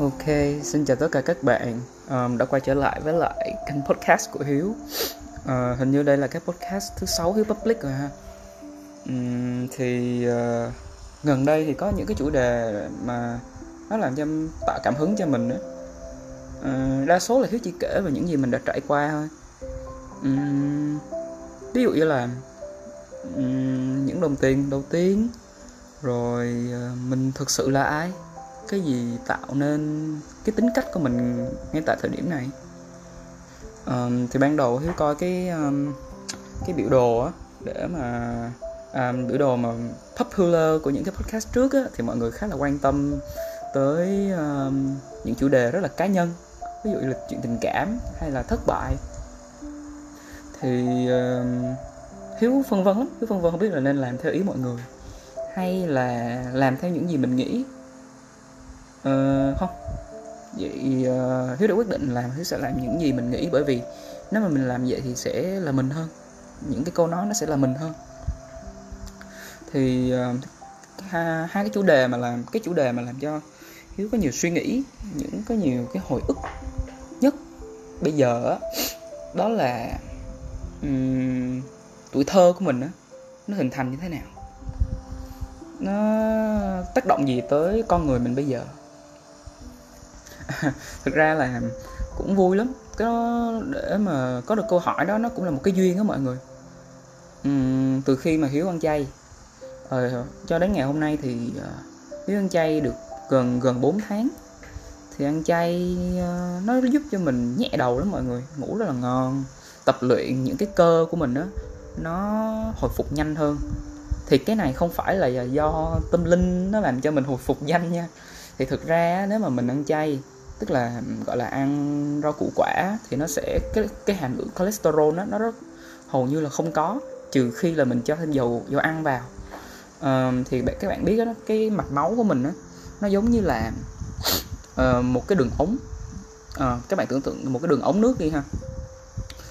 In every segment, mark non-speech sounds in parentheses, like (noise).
Ok, xin chào tất cả các bạn um, đã quay trở lại với lại kênh podcast của Hiếu. Uh, hình như đây là cái podcast thứ sáu Hiếu Public rồi ha. Um, thì uh, gần đây thì có những cái chủ đề mà nó làm cho tạo cảm hứng cho mình đó. Uh, ờ, đa số là Hiếu chỉ kể về những gì mình đã trải qua thôi. Um, ví dụ như là um, những đồng tiền đầu tiên, rồi uh, mình thực sự là ai cái gì tạo nên cái tính cách của mình ngay tại thời điểm này? Um, thì ban đầu hiếu coi cái um, cái biểu đồ á để mà um, biểu đồ mà popular của những cái podcast trước á thì mọi người khá là quan tâm tới um, những chủ đề rất là cá nhân. Ví dụ như là chuyện tình cảm hay là thất bại. Thì um, hiếu phân vân lắm. Hiếu phân vân không biết là nên làm theo ý mọi người hay là làm theo những gì mình nghĩ uh, không. Vậy uh, hiếu đã quyết định làm hiếu sẽ làm những gì mình nghĩ bởi vì nếu mà mình làm vậy thì sẽ là mình hơn. Những cái câu nói nó sẽ là mình hơn. Thì ờ, uh, hai, hai cái chủ đề mà làm cái chủ đề mà làm cho hiếu có nhiều suy nghĩ những có nhiều cái hồi ức nhất bây giờ đó là um, tuổi thơ của mình đó, nó hình thành như thế nào? Nó tác động gì tới con người mình bây giờ? (laughs) thực ra là cũng vui lắm. Cái đó để mà có được câu hỏi đó nó cũng là một cái duyên đó mọi người. Uhm, từ khi mà hiếu ăn chay. Ờ, cho đến ngày hôm nay thì uh, hiếu ăn chay được gần gần 4 tháng. Thì ăn chay uh, nó giúp cho mình nhẹ đầu lắm mọi người. Ngủ rất là ngon. Tập luyện những cái cơ của mình đó nó hồi phục nhanh hơn. Thì cái này không phải là do tâm linh nó làm cho mình hồi phục nhanh nha. Thì thực ra nếu mà mình ăn chay tức là gọi là ăn rau củ quả thì nó sẽ cái cái hàm lượng cholesterol đó, nó rất hầu như là không có trừ khi là mình cho thêm dầu dầu ăn vào. Uh, thì các bạn biết đó cái mạch máu của mình đó, nó giống như là uh, một cái đường ống. Uh, các bạn tưởng tượng một cái đường ống nước đi ha.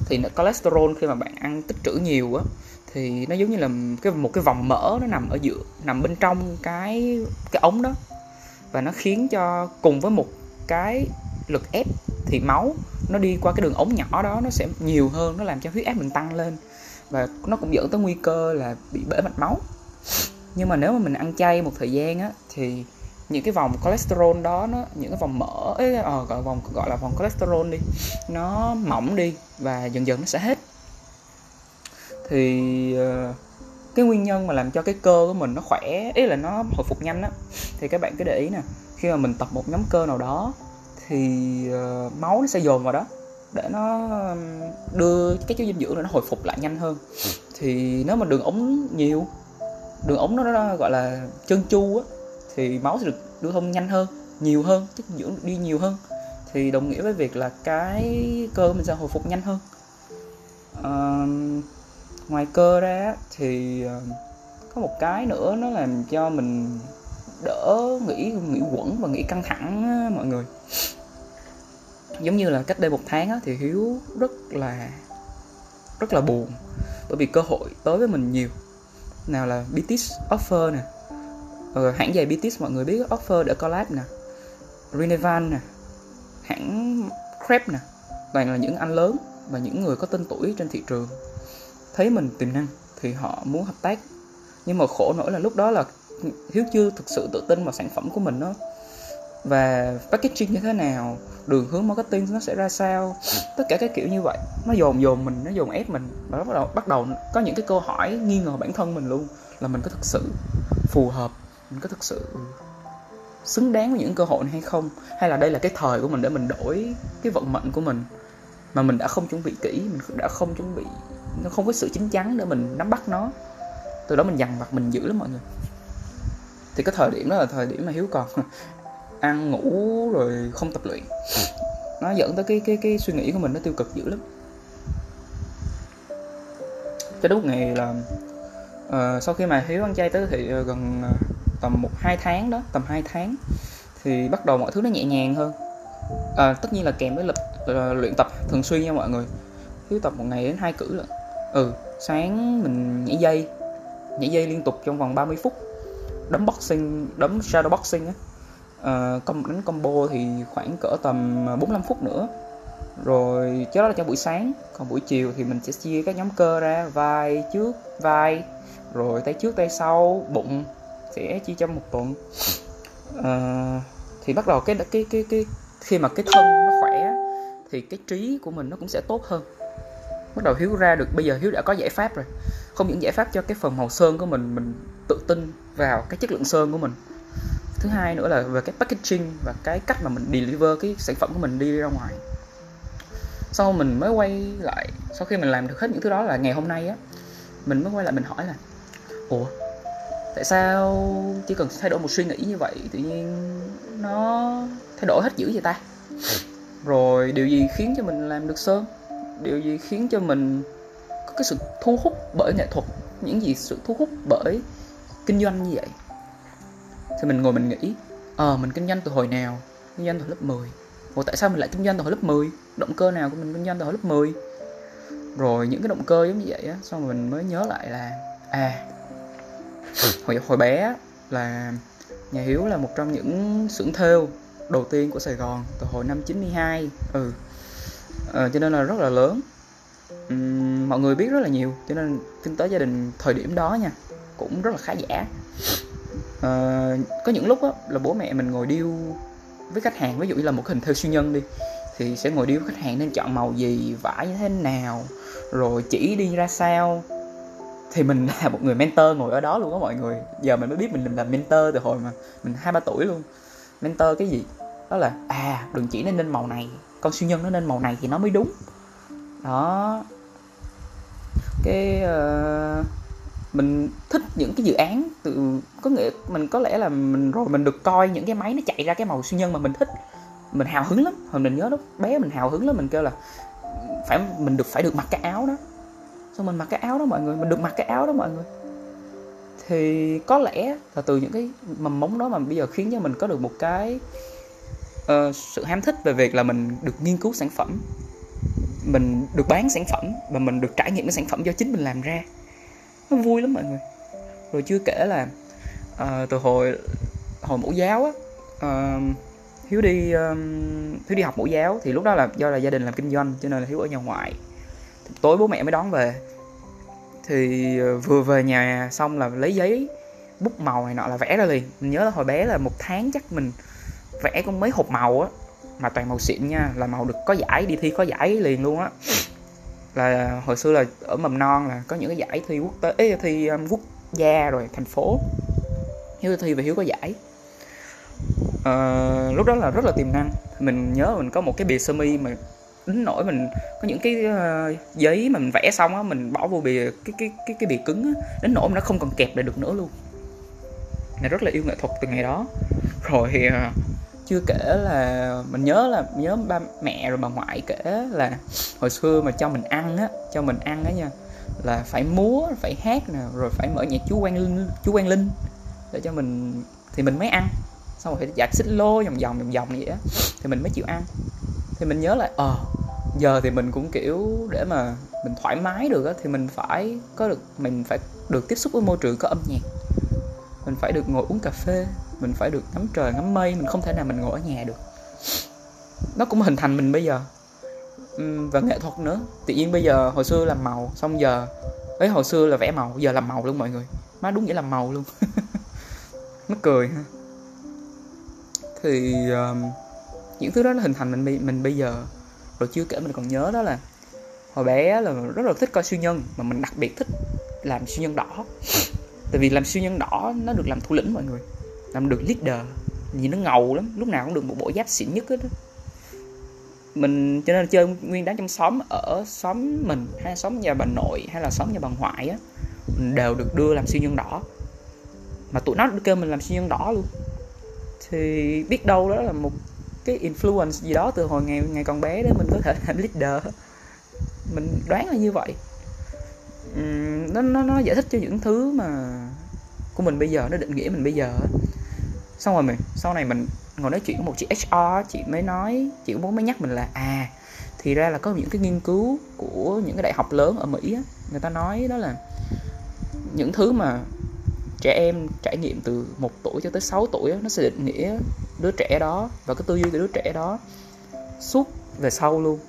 Thì cholesterol khi mà bạn ăn tích trữ nhiều á thì nó giống như là cái một cái vòng mỡ nó nằm ở giữa nằm bên trong cái cái ống đó. Và nó khiến cho cùng với một cái lực ép thì máu nó đi qua cái đường ống nhỏ đó nó sẽ nhiều hơn nó làm cho huyết áp mình tăng lên. Và nó cũng dẫn tới nguy cơ là bị bể mạch máu. Nhưng mà nếu mà mình ăn chay một thời gian á thì những cái vòng cholesterol đó nó những cái vòng mỡ ấy ờ, gọi vòng gọi là vòng cholesterol đi nó mỏng đi và dần dần nó sẽ hết. Thì ờ, cái nguyên nhân mà làm cho cái cơ của mình nó khỏe ý là nó hồi phục nhanh á thì các bạn cứ để ý nè khi mà mình tập một nhóm cơ nào đó thì uh, máu nó sẽ dồn vào đó để nó đưa cái chất dinh dưỡng nó hồi phục lại nhanh hơn. Thì nếu mà đường ống nhiều đường ống nó, nó gọi là chân chu á thì máu sẽ được lưu thông nhanh hơn nhiều hơn chất dinh dưỡng đi nhiều hơn. Thì đồng nghĩa với việc là cái cơ mình sẽ hồi phục nhanh hơn. À, ngoài cơ ra thì ờ, có một cái nữa nó làm cho mình đỡ nghĩ nghĩ quẩn và nghĩ căng thẳng á, mọi người. Giống như là cách đây một tháng á, thì hiếu rất là rất là buồn bởi vì cơ hội tới với mình nhiều. Nào là BTS offer nè ờ, hãng giày BTS mọi người biết offer để collab nè. Renevan nè hãng Crep nè toàn là những anh lớn và những người có tên tuổi trên thị trường. Thấy mình tiềm năng thì họ muốn hợp tác nhưng mà khổ nỗi là lúc đó là hiếu chưa thực sự tự tin vào sản phẩm của mình đó. Và packaging như thế nào, đường hướng marketing nó sẽ ra sao, tất cả các kiểu như vậy. Nó dồn dồn mình, nó dồn ép mình. Và bắt đầu bắt đầu có những cái câu hỏi nghi ngờ bản thân mình luôn, là mình có thực sự phù hợp, mình có thực sự xứng đáng với những cơ hội này hay không? Hay là đây là cái thời của mình để mình đổi cái vận mệnh của mình, mà mình đã không chuẩn bị kỹ, mình đã không chuẩn bị, nó không có sự chín chắn để mình nắm bắt nó. Từ đó mình dằn vặt, mình dữ lắm mọi người thì cái thời điểm đó là thời điểm mà hiếu còn (laughs) ăn ngủ rồi không tập luyện. Nó dẫn tới cái cái cái suy nghĩ của mình nó tiêu cực dữ lắm. Cho đúng ngày là uh, sau khi mà hiếu ăn chay tới thì uh, gần uh, tầm một hai tháng đó tầm 2 tháng thì bắt đầu mọi thứ nó nhẹ nhàng hơn. À, tất nhiên là kèm với lập uh, luyện tập thường xuyên nha mọi người. Hiếu tập một ngày đến hai cử lận. Ừ sáng mình nhảy dây nhảy dây liên tục trong vòng 30 phút đấm boxing đấm shadow boxing á. Ờ, uh, công đánh combo thì khoảng cỡ tầm ờ, 45 phút nữa. Rồi cho đó là cho buổi sáng còn buổi chiều thì mình sẽ chia các nhóm cơ ra vai trước vai rồi tay trước tay sau bụng sẽ chia trong một tuần. Uh, thì bắt đầu cái cái cái cái khi mà cái thân nó khỏe thì cái trí của mình nó cũng sẽ tốt hơn. Bắt đầu hiếu ra được bây giờ hiếu đã có giải pháp rồi không những giải pháp cho cái phần màu sơn của mình mình tự tin vào cái chất lượng sơn của mình. Thứ hai nữa là về cái packaging và cái cách mà mình deliver cái sản phẩm của mình đi ra ngoài. Sau mình mới quay lại sau khi mình làm được hết những thứ đó là ngày hôm nay á mình mới quay lại mình hỏi là ủa tại sao chỉ cần thay đổi một suy nghĩ như vậy tự nhiên nó thay đổi hết dữ vậy ta? Rồi điều gì khiến cho mình làm được sơn? Điều gì khiến cho mình cái sự thu hút bởi nghệ thuật những gì sự thu hút bởi kinh doanh như vậy. Thì mình ngồi mình nghĩ ờ à, mình kinh doanh từ hồi nào? Kinh doanh từ lớp 10 Ủa tại sao mình lại kinh doanh từ hồi lớp 10 động cơ nào của mình kinh doanh từ hồi lớp 10 rồi những cái động cơ giống như vậy á xong rồi mình mới nhớ lại là à hồi hồi bé là nhà Hiếu là một trong những xưởng thêu đầu tiên của Sài Gòn từ hồi năm 92 ừ. À, cho nên là rất là lớn mọi người biết rất là nhiều cho nên kinh tế gia đình thời điểm đó nha cũng rất là khá giả. Uh, có những lúc á, là bố mẹ mình ngồi điêu với khách hàng ví dụ như là một hình thêu siêu nhân đi thì sẽ ngồi điêu với khách hàng nên chọn màu gì vải như thế nào rồi chỉ đi ra sao. Thì mình là một người mentor ngồi ở đó luôn á mọi người. Giờ mình mới biết mình làm mentor từ hồi mà mình hai ba tuổi luôn. Mentor cái gì? Đó là à đừng chỉ nên nên màu này con siêu nhân nó nên màu này thì nó mới đúng đó. Cái uh, mình thích những cái dự án từ có nghĩa mình có lẽ là mình rồi mình được coi những cái máy nó chạy ra cái màu siêu nhân mà mình thích. Mình hào hứng lắm hồi mình nhớ lúc bé mình hào hứng lắm mình kêu là phải mình được phải được mặc cái áo đó. Xong mình mặc cái áo đó mọi người mình được mặc cái áo đó mọi người. Thì có lẽ là từ những cái mầm móng đó mà bây giờ khiến cho mình có được một cái uh, sự ham thích về việc là mình được nghiên cứu sản phẩm mình được bán sản phẩm và mình được trải nghiệm cái sản phẩm do chính mình làm ra. Nó vui lắm mọi người. Rồi chưa kể là uh, từ hồi hồi mẫu giáo á uh, hiếu đi um, hiếu đi học mẫu giáo thì lúc đó là do là gia đình làm kinh doanh cho nên là hiếu ở nhà ngoại. Tối bố mẹ mới đón về. Thì vừa về nhà xong là lấy giấy bút màu này nọ là vẽ ra liền. Mình nhớ là hồi bé là một tháng chắc mình vẽ con mấy hộp màu á mà toàn màu xịn nha là màu được có giải đi thi có giải liền luôn á. Là hồi xưa là ở mầm non là có những cái giải thi quốc tế ấy, thi um, quốc gia rồi thành phố. Hiếu thi và hiếu có giải. À, lúc đó là rất là tiềm năng. Mình nhớ mình có một cái bìa sơ mi mà đến nỗi mình có những cái uh, giấy mà mình vẽ xong á mình bỏ vô bìa cái cái cái cái bìa cứng á đến nỗi nó không còn kẹp lại được nữa luôn. Này rất là yêu nghệ thuật từ ngày đó. Rồi uh, chưa kể là mình nhớ là, nhớ ba mẹ rồi bà ngoại kể là hồi xưa mà cho mình ăn á, cho mình ăn á nha, là phải múa, phải hát nè, rồi phải mở nhạc chú Quang Linh, chú Quang Linh để cho mình, thì mình mới ăn. Xong rồi phải dạt xích lô vòng vòng vòng vòng vậy á, thì mình mới chịu ăn. Thì mình nhớ lại ờ giờ thì mình cũng kiểu để mà mình thoải mái được á, thì mình phải có được, mình phải được tiếp xúc với môi trường, có âm nhạc. Mình phải được ngồi uống cà phê mình phải được ngắm trời ngắm mây mình không thể nào mình ngồi ở nhà được. Nó cũng hình thành mình bây giờ. Và nghệ thuật nữa. Tự nhiên bây giờ hồi xưa làm màu xong giờ ấy hồi xưa là vẽ màu giờ làm màu luôn mọi người. Má đúng nghĩa là màu luôn. (laughs) Nó cười ha. Thì um, những thứ đó nó hình thành mình mình bây giờ. Rồi chưa kể mình còn nhớ đó là hồi bé là rất là thích coi siêu nhân mà mình đặc biệt thích làm siêu nhân đỏ. Tại vì làm siêu nhân đỏ nó được làm thủ lĩnh mọi người làm được leader nhìn nó ngầu lắm, lúc nào cũng được một bộ giáp xịn nhất hết đó mình, cho nên chơi nguyên đám trong xóm, ở xóm mình, hay xóm nhà bà nội, hay là xóm nhà bà ngoại á, mình đều được đưa làm siêu nhân đỏ. Mà tụi nó kêu mình làm siêu nhân đỏ luôn. Thì biết đâu đó là một cái influence gì đó từ hồi ngày ngày còn bé đó, mình có thể (laughs) làm leader. Mình đoán là như vậy. Nó nó nó giải thích cho những thứ mà của mình bây giờ, nó định nghĩa mình bây giờ xong rồi mình sau này mình ngồi nói chuyện với một chị HR chị mới nói chị cũng mới nhắc mình là à thì ra là có những cái nghiên cứu của những cái đại học lớn ở Mỹ á, người ta nói đó là những thứ mà trẻ em trải nghiệm từ một tuổi cho tới 6 tuổi á, nó sẽ định nghĩa đứa trẻ đó và cái tư duy của đứa trẻ đó suốt về sau luôn.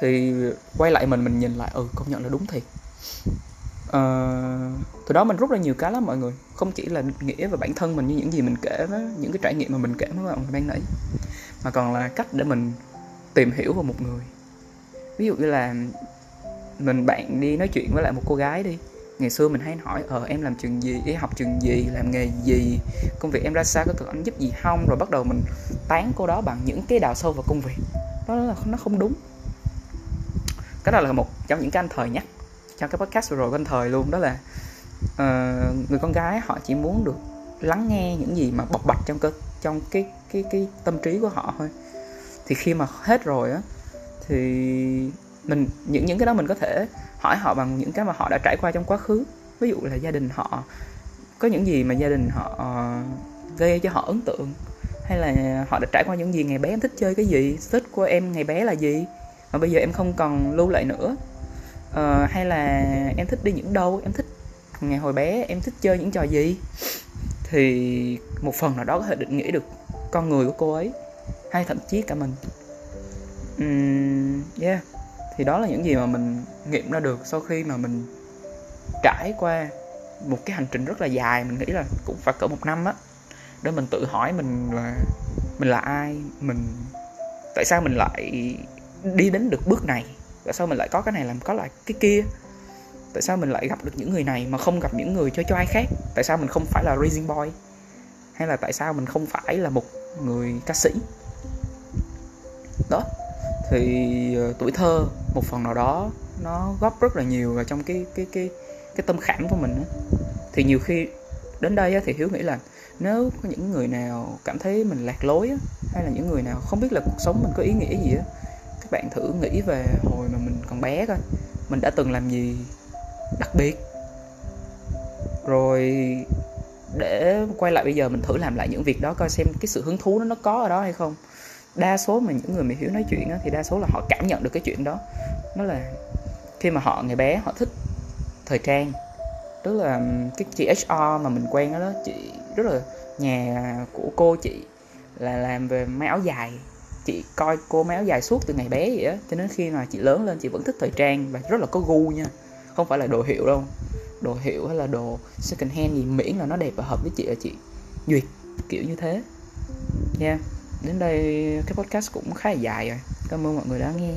Thì quay lại mình mình nhìn lại ừ công nhận là đúng thiệt uh, từ đó mình rút ra nhiều cái lắm mọi người. Không chỉ là nghĩa về bản thân mình như những gì mình kể đó, những cái trải nghiệm mà mình kể với bạn ban nãy mà còn là cách để mình tìm hiểu về một người. Ví dụ như là mình bạn đi nói chuyện với lại một cô gái đi. Ngày xưa mình hay hỏi ờ em làm trường gì? Đi học trường gì? Làm nghề gì? Công việc em ra sao? Có cần anh giúp gì không? Rồi bắt đầu mình tán cô đó bằng những cái đào sâu vào công việc. Đó là nó không đúng. Cái đó là một trong những cái anh thời nhắc trong cái podcast vừa rồi của anh thời luôn đó là uh, người con gái họ chỉ muốn được lắng nghe những gì mà bộc bạch trong cơ trong cái cái cái tâm trí của họ thôi. Thì khi mà hết rồi á thì mình những những cái đó mình có thể hỏi họ bằng những cái mà họ đã trải qua trong quá khứ. Ví dụ là gia đình họ có những gì mà gia đình họ ờ, gây cho họ ấn tượng? Hay là họ đã trải qua những gì? Ngày bé em thích chơi cái gì? Thích của em ngày bé là gì? Mà bây giờ em không còn lưu lại nữa uh, hay là em thích đi những đâu? Em thích ngày hồi bé em thích chơi những trò gì? Thì một phần nào đó có thể định nghĩa được con người của cô ấy hay thậm chí cả mình. Um, yeah. Thì đó là những gì mà mình nghiệm ra được sau khi mà mình trải qua một cái hành trình rất là dài. Mình nghĩ là cũng phải cỡ một năm á để mình tự hỏi mình là mình là ai? Mình tại sao mình lại đi đến được bước này? Tại sao mình lại có cái này làm có lại cái kia? Tại sao mình lại gặp được những người này mà không gặp những người cho cho ai khác? Tại sao mình không phải là raising boy? Hay là tại sao mình không phải là một người ca sĩ? Đó thì uh, tuổi thơ một phần nào đó nó góp rất là nhiều vào trong cái cái cái cái tâm khảm của mình thì nhiều khi đến đây thì hiếu nghĩ là nếu có những người nào cảm thấy mình lạc lối hay là những người nào không biết là cuộc sống mình có ý nghĩa gì các bạn thử nghĩ về hồi mà mình còn bé coi. Mình đã từng làm gì đặc biệt? Rồi để quay lại bây giờ mình thử làm lại những việc đó coi xem cái sự hứng thú nó nó có ở đó hay không. Đa số mà những người mà hiểu nói chuyện đó, thì đa số là họ cảm nhận được cái chuyện đó. Nó là khi mà họ ngày bé họ thích thời trang. Tức là cái chị HR mà mình quen đó, đó chị rất là nhà của cô chị là làm về mấy áo dài chị coi cô máu dài suốt từ ngày bé vậy á, cho nên khi mà chị lớn lên, chị vẫn thích thời trang và rất là có gu nha. Không phải là đồ hiệu đâu. Đồ hiệu hay là đồ second hand gì miễn là nó đẹp và hợp với chị là chị duyệt, kiểu như thế. Nha yeah. đến đây cái podcast cũng khá là dài rồi. Cảm ơn mọi người đã nghe